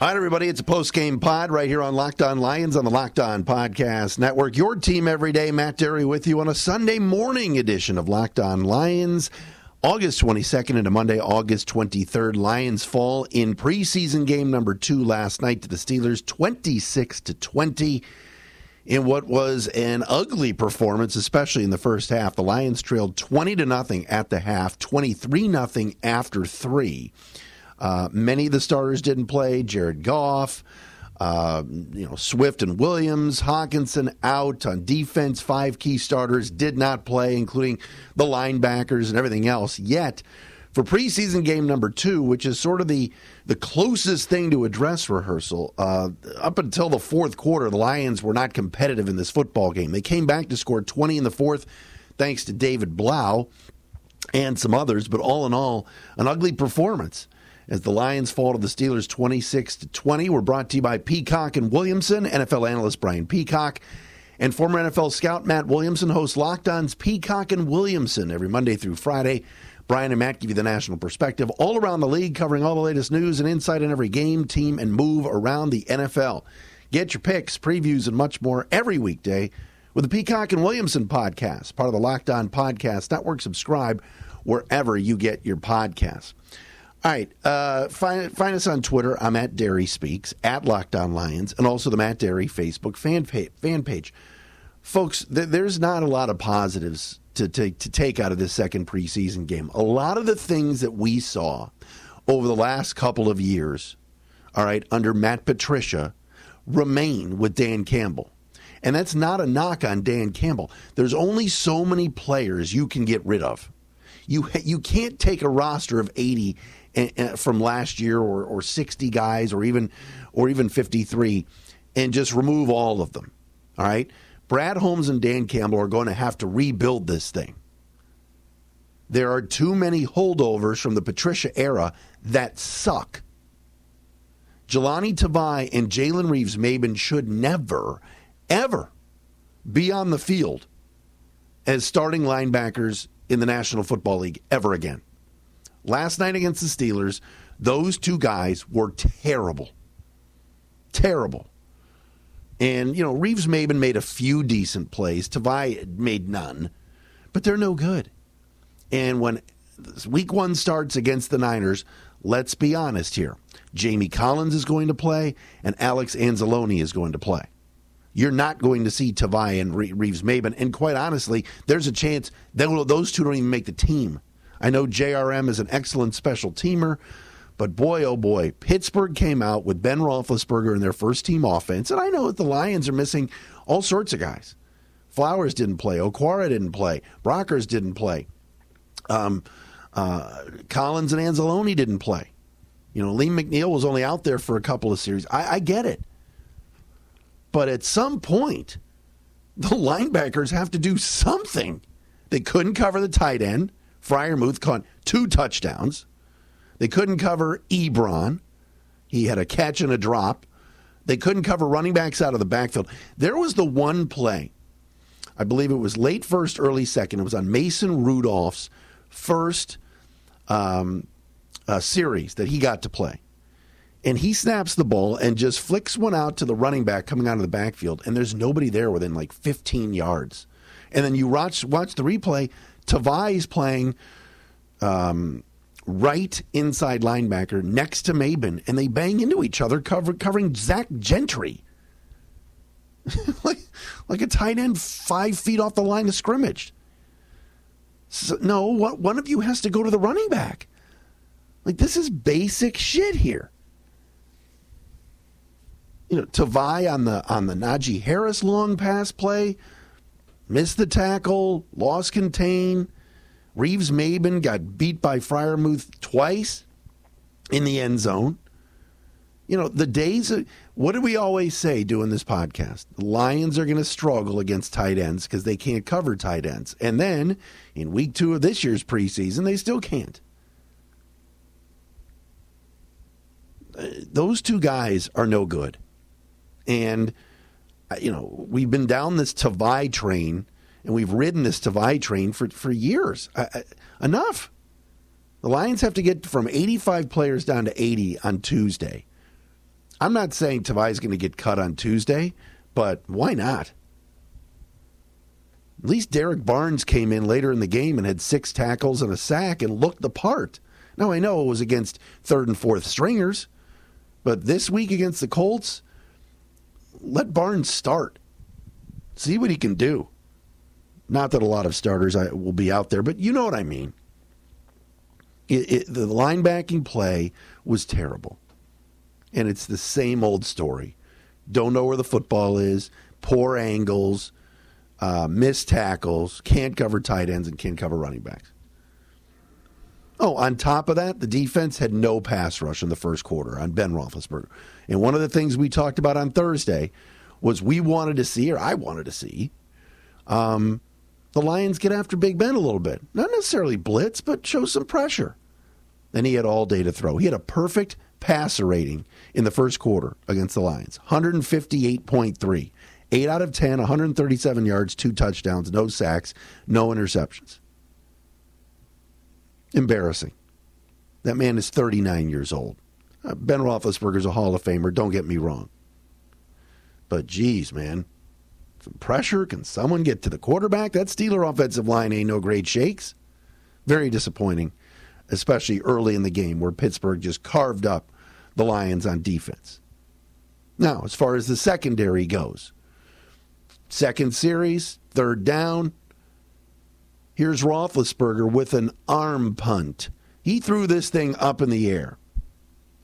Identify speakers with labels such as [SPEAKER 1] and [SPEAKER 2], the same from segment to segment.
[SPEAKER 1] Right, everybody. It's a post game pod right here on Locked On Lions on the Locked On Podcast Network. Your team every day. Matt Dery with you on a Sunday morning edition of Locked On Lions. August 22nd into Monday, August 23rd. Lions fall in preseason game number two last night to the Steelers, 26 to 20. In what was an ugly performance, especially in the first half, the Lions trailed 20 to nothing at the half, 23 nothing after three. Uh, many of the starters didn't play. Jared Goff, uh, you know, Swift and Williams, Hockenson out on defense. Five key starters did not play, including the linebackers and everything else. Yet, for preseason game number two, which is sort of the the closest thing to a dress rehearsal, uh, up until the fourth quarter, the Lions were not competitive in this football game. They came back to score 20 in the fourth, thanks to David Blough and some others, but all in all, an ugly performance as the Lions fall to the Steelers 26 to 20. We're brought to you by Peacock and Williamson, NFL analyst Brian Peacock, and former NFL scout Matt Williamson hosts Locked On's Peacock and Williamson every Monday through Friday. Brian and Matt give you the national perspective all around the league, covering all the latest news and insight in every game, team, and move around the NFL. Get your picks, previews, and much more every weekday with the Peacock and Williamson podcast, part of the Locked On Podcast Network. Subscribe wherever you get your podcasts. All right. Uh, find, find us on Twitter. I'm at Dery Speaks, at Locked On Lions, and also the Matt Dery Facebook fan, pa- fan page. Folks, th- there's not a lot of positives to, to, to take out of this second preseason game. A lot of the things that we saw over the last couple of years, all right, under Matt Patricia, remain with Dan Campbell. And that's not a knock on Dan Campbell. There's only so many players you can get rid of. You you can't take a roster of 80 from last year or, or 60 guys or even or even 53 and just remove all of them. All right? Brad Holmes and Dan Campbell are going to have to rebuild this thing. There are too many holdovers from the Patricia era that suck. Jahlani Tavai and Jalen Reeves-Maybin should never, ever be on the field as starting linebackers in the National Football League ever again. Last night against the Steelers, those two guys were terrible. Terrible. And, you know, Reeves Maybin made a few decent plays. Tavai made none, but they're no good. And when week one starts against the Niners, let's be honest here. Jamie Collins is going to play, and Alex Anzalone is going to play. You're not going to see Tavai and Reeves Maybin. And quite honestly, there's a chance that those two don't even make the team. I know JRM is an excellent special teamer, but boy, oh boy, Pittsburgh came out with Ben Roethlisberger in their first team offense, and I know that the Lions are missing all sorts of guys. Flowers didn't play, Okwara didn't play, Brockers didn't play, um, uh, Collins and Anzalone didn't play. You know, Lee McNeil was only out there for a couple of series. I, I get it. But at some point, the linebackers have to do something. They couldn't cover the tight end. Freiermuth caught two touchdowns. They couldn't cover Ebron. He had a catch and a drop. They couldn't cover running backs out of the backfield. There was the one play, I believe it was late first, early second. It was on Mason Rudolph's first um, uh, series that he got to play. And he snaps the ball and just flicks one out to the running back coming out of the backfield, and there's nobody there within like 15 yards. And then you watch watch the replay. Tavai's playing um, right inside linebacker next to Maybin, and they bang into each other, cover, covering Zach Gentry. like, like a tight end five feet off the line of scrimmage. So, no, what, one of you has to go to the running back. Like, this is basic shit here. You know, Tavai on the on the Najee Harris long pass play missed the tackle, lost contain. Reeves-Maybin got beat by Freiermuth twice in the end zone. You know, the days of, what do we always say doing this podcast? The Lions are going to struggle against tight ends because they can't cover tight ends. And then in week two of this year's preseason, they still can't. Uh, those two guys are no good. And, you know, we've been down this Tavai train and we've ridden this Tavai train for, for years. Uh, enough. The Lions have to get from 85 players down to 80 on Tuesday. I'm not saying Tavai is going to get cut on Tuesday, but why not? At least Derek Barnes came in later in the game and had six tackles and a sack and looked the part. Now, I know it was against third and fourth stringers, but this week against the Colts, let Barnes start. See what he can do. Not that a lot of starters will be out there, but you know what I mean. It, it, the linebacking play was terrible and it's the same old story. Don't know where the football is, poor angles, uh, missed tackles, can't cover tight ends, and can't cover running backs. Oh, on top of that, the defense had no pass rush in the first quarter on Ben Roethlisberger. And one of the things we talked about on Thursday was we wanted to see, or I wanted to see, um, the Lions get after Big Ben a little bit. Not necessarily blitz, but show some pressure. And he had all day to throw. He had a perfect passer rating in the first quarter against the Lions 158.3. 8 out of 10, 137 yards, two touchdowns, no sacks, no interceptions. Embarrassing. That man is 39 years old. Uh, ben Roethlisberger's a Hall of Famer, don't get me wrong. But geez, man, some pressure. Can someone get to the quarterback? That Steeler offensive line ain't no great shakes. Very disappointing especially early in the game where Pittsburgh just carved up the Lions on defense. Now, as far as the secondary goes, second series, third down. Here's Roethlisberger with an arm punt. He threw this thing up in the air.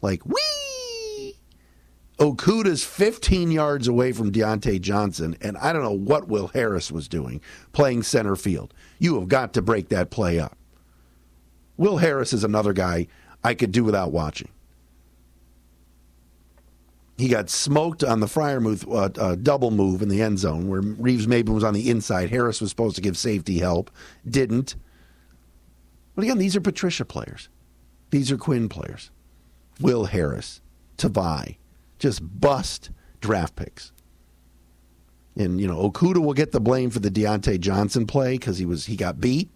[SPEAKER 1] Like, whee! Okudah's 15 yards away from Diontae Johnson, and I don't know what Will Harris was doing playing center field. You have got to break that play up. Will Harris is another guy I could do without watching. He got smoked on the Freiermuth uh, uh, double move in the end zone where Reeves-Maybin was on the inside. Harris was supposed to give safety help, didn't. But again, these are Patricia players. These are Quinn players. Will Harris, Tavai, just bust draft picks. And you know, Okudah will get the blame for the Diontae Johnson play because he was he got beat.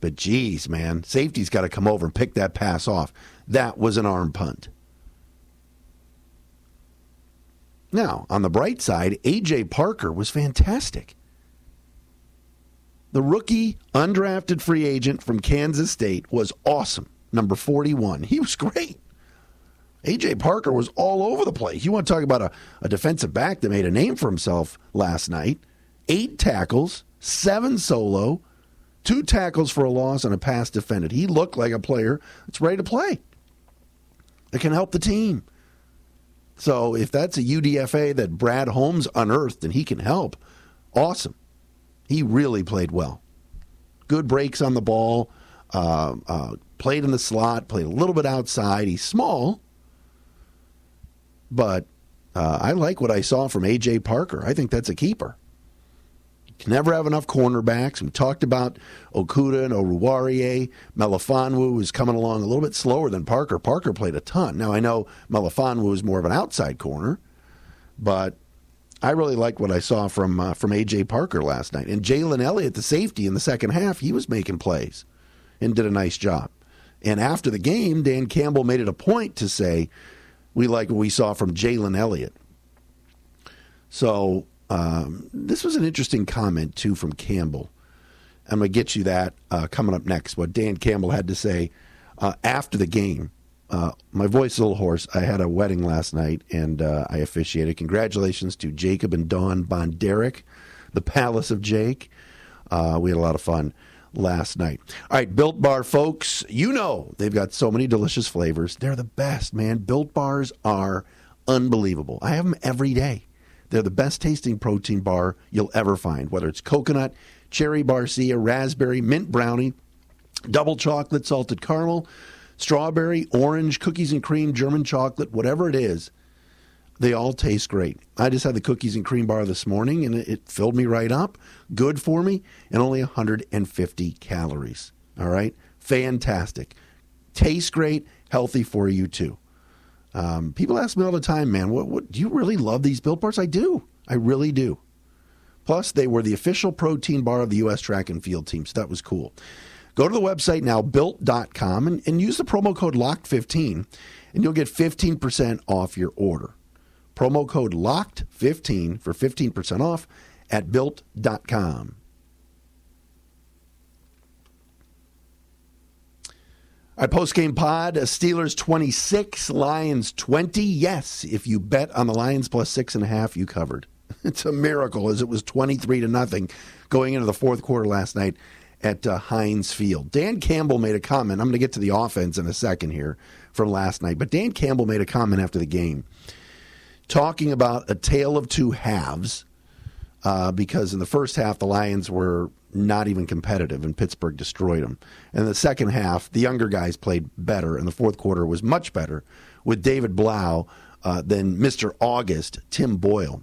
[SPEAKER 1] But geez, man, safety's got to come over and pick that pass off. That was an arm punt. Now, on the bright side, A.J. Parker was fantastic. The rookie, undrafted free agent from Kansas State was awesome. Number 41. He was great. A.J. Parker was all over the place. You want to talk about a, a defensive back that made a name for himself last night? Eight tackles, seven solo, two tackles for a loss and a pass defended. He looked like a player that's ready to play. That can help the team. So if that's a UDFA that Brad Holmes unearthed and he can help, awesome. He really played well. Good breaks on the ball. Uh, uh, played in the slot. Played a little bit outside. He's small, but uh, I like what I saw from AJ Parker. I think that's a keeper. Can never have enough cornerbacks. We talked about Okudah and Oruwariye. Melifonwu is coming along a little bit slower than Parker. Parker played a ton. Now, I know Melifonwu is more of an outside corner, but I really liked what I saw from uh, from A.J. Parker last night. And Jalen Elliott, the safety in the second half, he was making plays and did a nice job. And after the game, Dan Campbell made it a point to say, we like what we saw from Jalen Elliott. So um, this was an interesting comment, too, from Campbell. I'm going to get you that uh, coming up next. What Dan Campbell had to say uh, after the game. Uh, my voice is a little hoarse. I had a wedding last night and uh, I officiated. Congratulations to Jacob and Dawn Bonderick, the Palace of Jake. Uh, we had a lot of fun last night. All right, Built Bar folks, you know they've got so many delicious flavors. They're the best, man. Built Bars are unbelievable. I have them every day. They're the best tasting protein bar you'll ever find, whether it's coconut, cherry barcia, raspberry, mint brownie, double chocolate, salted caramel, strawberry, orange, cookies and cream, German chocolate, whatever it is. They all taste great. I just had the cookies and cream bar this morning and it, filled me right up. Good for me and only 150 calories. All right? Fantastic. Tastes great, healthy for you too. Um, people ask me all the time, man, what, what do you really love these built bars? I do. I really do. Plus, they were the official protein bar of the U.S. track and field team, so that was cool. Go to the website now, built.com, and, and use the promo code LOCKED15, and you'll get 15% off your order. Promo code LOCKED15 for 15% off at built.com. Our post game pod Steelers 26, Lions 20. Yes, if you bet on the Lions plus six and a half, you covered. It's a miracle as it was 23 to nothing going into the fourth quarter last night at uh, Heinz Field. Dan Campbell made a comment. I'm going to get to the offense in a second here from last night, but Dan Campbell made a comment after the game talking about a tale of two halves uh, because in the first half, the Lions were not even competitive, and Pittsburgh destroyed them. And the second half, the younger guys played better, and the fourth quarter was much better with David Blough uh, than Mr. August, Tim Boyle.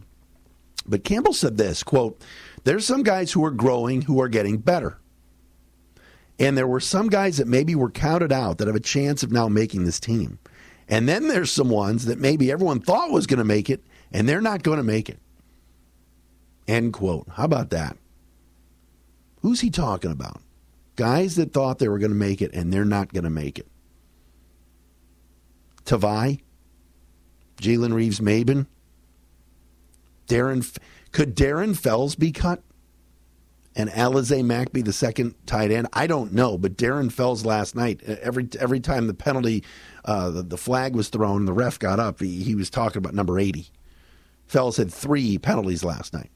[SPEAKER 1] But Campbell said this quote, There's some guys who are growing who are getting better. And there were some guys that maybe were counted out that have a chance of now making this team. And then there's some ones that maybe everyone thought was going to make it, and they're not going to make it. End quote. How about that? Who's he talking about? Guys that thought they were going to make it and they're not going to make it. Tavai, Jalen Reeves Maybin, Darren. Could Darren Fells be cut? And Alize Mack be the second tight end? I don't know, but Darren Fells last night, every every time the penalty, uh, the, the flag was thrown, and the ref got up, he, he was talking about number 80. Fells had three penalties last night.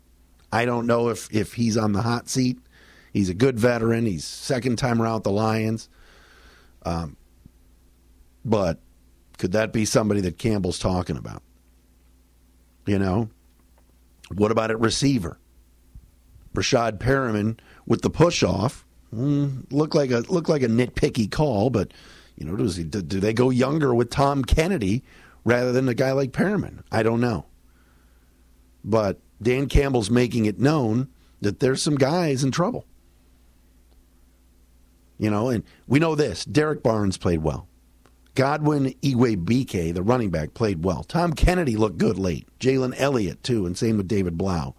[SPEAKER 1] I don't know if, if he's on the hot seat. He's a good veteran. He's second time around the Lions. Um, but could that be somebody that Campbell's talking about? You know? What about at receiver? Rashad Perriman with the push off. Mm, looked like a looked like a nitpicky call, but you know, does he, do, do they go younger with Tom Kennedy rather than a guy like Perriman? I don't know. But Dan Campbell's making it known that there's some guys in trouble. You know, and we know this Derek Barnes played well. Godwin Igwebuike, the running back, played well. Tom Kennedy looked good late. Jalen Elliott, too, and same with David Blough.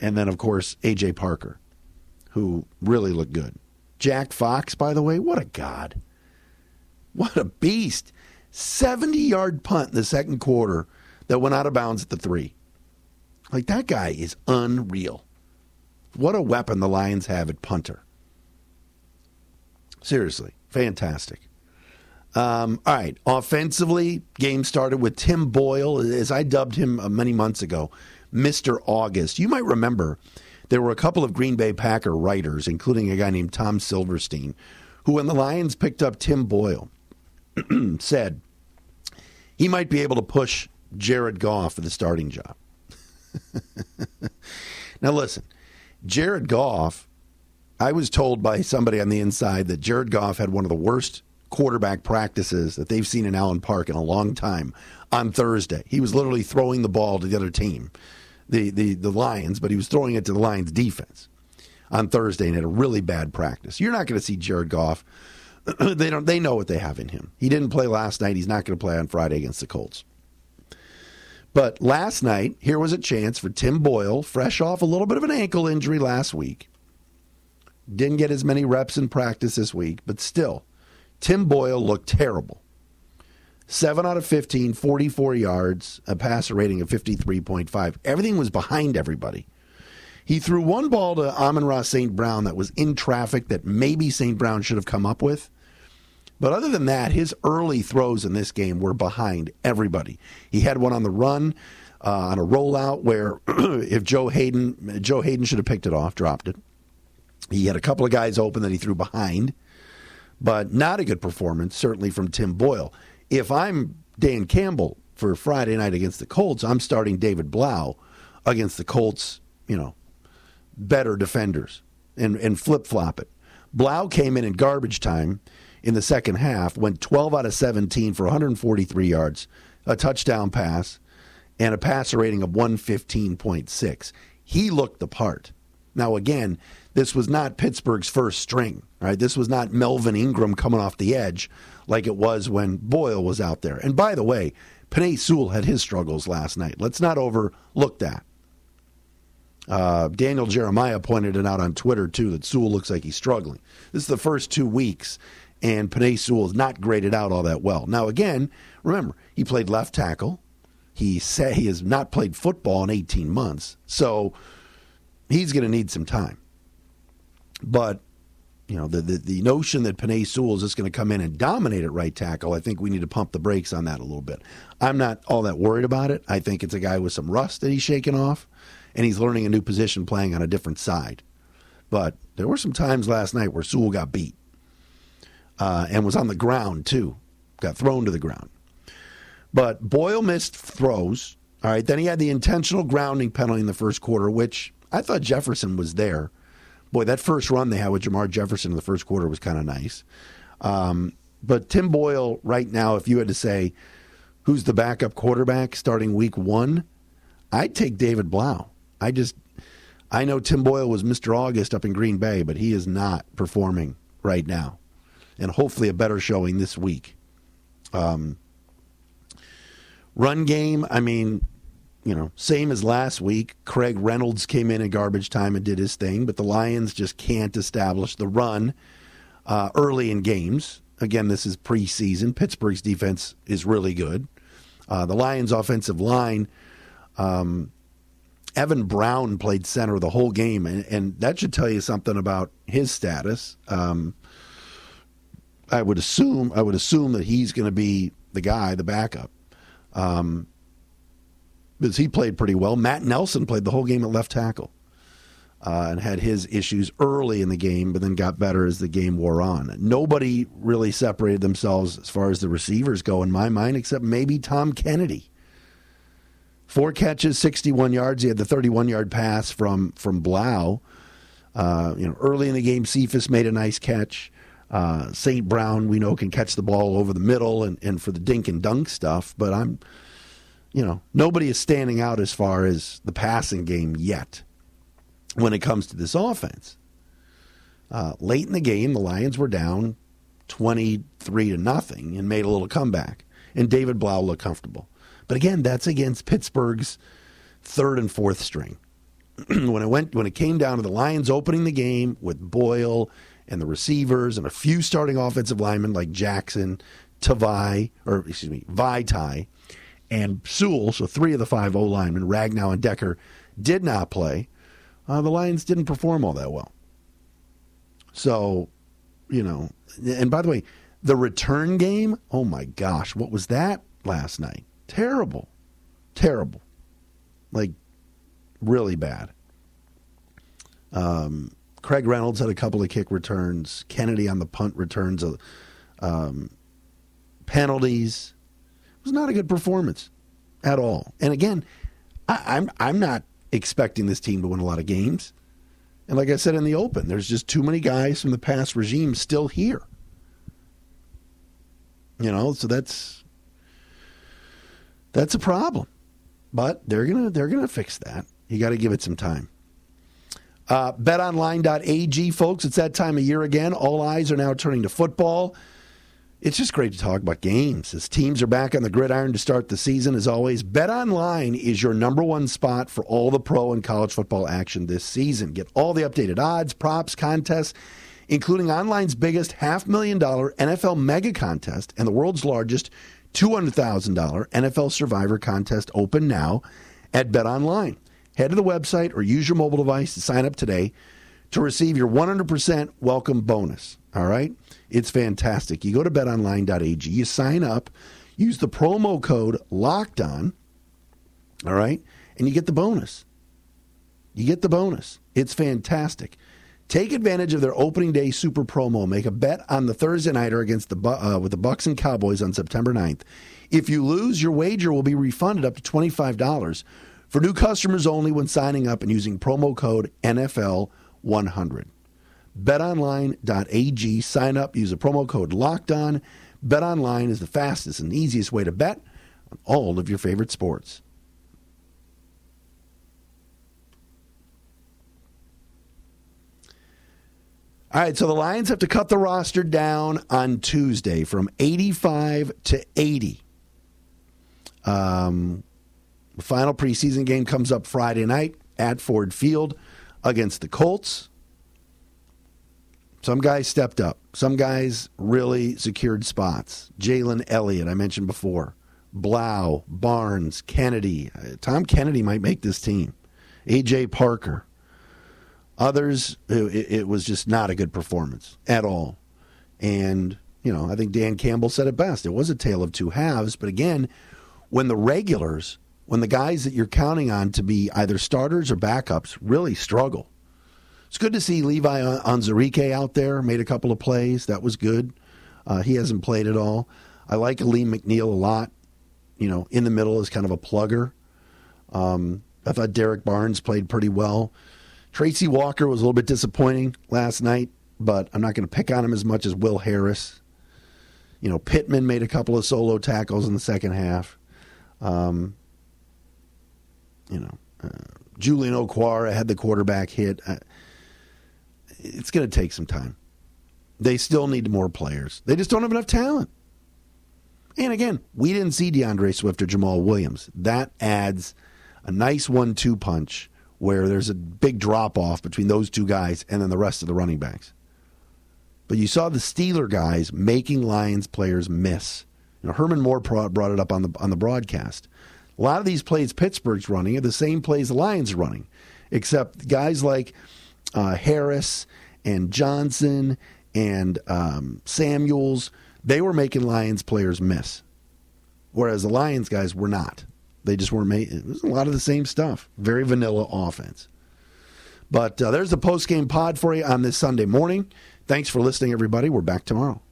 [SPEAKER 1] And then, of course, A.J. Parker, who really looked good. Jack Fox, by the way, what a god. What a beast. 70 yard punt in the second quarter that went out of bounds at the three. Like, that guy is unreal. What a weapon the Lions have at punter. Seriously, fantastic. Um, all right, offensively, game started with Tim Boyle, as I dubbed him uh, many months ago, Mr. August. You might remember there were a couple of Green Bay Packer writers, including a guy named Tom Silverstein, who, when the Lions picked up Tim Boyle, said he might be able to push Jared Goff for the starting job. now, listen, Jared Goff, I was told by somebody on the inside that Jared Goff had one of the worst quarterback practices that they've seen in Allen Park in a long time on Thursday. He was literally throwing the ball to the other team, the, the, the Lions, but he was throwing it to the Lions defense on Thursday and had a really bad practice. You're not going to see Jared Goff. they don't they know what they have in him. He didn't play last night. He's not going to play on Friday against the Colts. But last night, here was a chance for Tim Boyle, fresh off a little bit of an ankle injury last week. Didn't get as many reps in practice this week, but still, Tim Boyle looked terrible. 7 out of 15, 44 yards, a passer rating of 53.5. Everything was behind everybody. He threw one ball to Amon-Ra St. Brown that was in traffic that maybe St. Brown should have come up with. But other than that, his early throws in this game were behind everybody. He had one on the run, uh, on a rollout where if Joe Haden, Joe Haden should have picked it off, dropped it. He had a couple of guys open that he threw behind, but not a good performance, certainly from Tim Boyle. If I'm Dan Campbell for Friday night against the Colts, I'm starting David Blough against the Colts, you know, better defenders and, and flip flop it. Blough came in in garbage time in the second half, went 12 out of 17 for 143 yards, a touchdown pass, and a passer rating of 115.6. He looked the part. Now, again, this was not Pittsburgh's first string, right? This was not Melvin Ingram coming off the edge like it was when Boyle was out there. And by the way, Penei Sewell had his struggles last night. Let's not overlook that. Uh, Daniel Jeremiah pointed it out on Twitter, too, that Sewell looks like he's struggling. This is the first two weeks, and Penei Sewell is not graded out all that well. Now, again, remember, he played left tackle. He said he has not played football in 18 months, so he's going to need some time. But you know, the, the, the notion that Penei Sewell is just going to come in and dominate at right tackle, I think we need to pump the brakes on that a little bit. I'm not all that worried about it. I think it's a guy with some rust that he's shaking off, and he's learning a new position playing on a different side. But there were some times last night where Sewell got beat uh, and was on the ground, too, got thrown to the ground. But Boyle missed throws. All right. Then he had the intentional grounding penalty in the first quarter, which I thought Jefferson was there boy, that first run they had with Jermar Jefferson in the first quarter was kind of nice. Um, but Tim Boyle, right now, if you had to say who's the backup quarterback starting week one, I'd take David Blough. I just, I know Tim Boyle was Mr. August up in Green Bay, but he is not performing right now. And hopefully a better showing this week. Um, run game, I mean, you know, same as last week. Craig Reynolds came in at garbage time and did his thing, but the Lions just can't establish the run uh, early in games. Again, this is preseason. Pittsburgh's defense is really good. Uh, the Lions' offensive line, um, Evan Brown played center the whole game, and, and, that should tell you something about his status. Um, I would assume I would assume that he's going to be the guy, the backup. Um, because he played pretty well. Matt Nelson played the whole game at left tackle uh, and had his issues early in the game, but then got better as the game wore on. Nobody really separated themselves as far as the receivers go, in my mind, except maybe Tom Kennedy. Four catches, 61 yards. He had the 31 yard pass from from Blough. Uh, you know, early in the game, Cephus made a nice catch. Uh, St. Brown, we know, can catch the ball over the middle and, and for the dink and dunk stuff, but I'm you know, nobody is standing out as far as the passing game yet when it comes to this offense. Uh, late in the game, the Lions were down 23 to nothing and made a little comeback. And David Blough looked comfortable. But again, that's against Pittsburgh's third and fourth string. when it went when it came down to the Lions opening the game with Boyle and the receivers and a few starting offensive linemen like Jackson, Tavai, or excuse me, Vaitai, and Sewell, so three of the five O linemen, Ragnow and Decker, did not play. Uh, the Lions didn't perform all that well. So, you know, and by the way, the return game, oh my gosh, what was that last night? Terrible. Terrible. Like, really bad. Um, Craig Reynolds had a couple of kick returns. Kennedy on the punt returns, uh, um, penalties was not a good performance at all. And again, I, I'm I'm not expecting this team to win a lot of games. And like I said in the open, there's just too many guys from the past regime still here. You know, so that's that's a problem. But they're gonna they're gonna fix that. You got to give it some time. Uh, betonline.ag, folks. It's that time of year again. All eyes are now turning to football. It's just great to talk about games as teams are back on the gridiron to start the season. As always, Bet Online is your number one spot for all the pro and college football action this season. Get all the updated odds, props, contests, including online's biggest half million dollar NFL mega contest and the world's largest $200,000 NFL Survivor contest open now at Bet Online. Head to the website or use your mobile device to sign up today to receive your 100% welcome bonus. All right? It's fantastic. You go to betonline.ag, you sign up, use the promo code locked on, all right, and you get the bonus. You get the bonus. It's fantastic. Take advantage of their opening day super promo. Make a bet on the Thursday nighter against the uh, with the Bucs and Cowboys on September 9th. If you lose, your wager will be refunded up to $25 for new customers only when signing up and using promo code NFL100 betonline.ag. Sign up, use the promo code locked on. BetOnline is the fastest and easiest way to bet on all of your favorite sports. All right, so the Lions have to cut the roster down on Tuesday from 85 to 80. Um, the final preseason game comes up Friday night at Ford Field against the Colts. Some guys stepped up. Some guys really secured spots. Jalen Elliott, I mentioned before. Blough, Barnes, Kennedy. Uh, Tom Kennedy might make this team. A.J. Parker. Others, it, it was just not a good performance at all. And, you know, I think Dan Campbell said it best. It was a tale of two halves. But again, when the regulars, when the guys that you're counting on to be either starters or backups really struggle, it's good to see Levi Onwuzurike out there, made a couple of plays. That was good. Uh, he hasn't played at all. I like Alim McNeil a lot, you know, in the middle is kind of a plugger. Um, I thought Derek Barnes played pretty well. Tracy Walker was a little bit disappointing last night, but I'm not going to pick on him as much as Will Harris. You know, Pittman made a couple of solo tackles in the second half. Um, you know, uh, Julian Okwara had the quarterback hit. Uh, it's going to take some time. They still need more players. They just don't have enough talent. And again, we didn't see D'Andre Swift or Jamaal Williams. That adds a nice one two punch where there's a big drop off between those two guys and then the rest of the running backs. But you saw the Steeler guys making Lions players miss. You know, Herman Moore brought it up on the on the broadcast. A lot of these plays Pittsburgh's running are the same plays the Lions are running, except guys like uh, Harris and Johnson and um, Samuels, they were making Lions players miss, whereas the Lions guys were not. They just weren't making. It was a lot of the same stuff. Very vanilla offense. But uh, there's the post game pod for you on this Sunday morning. Thanks for listening, everybody. We're back tomorrow.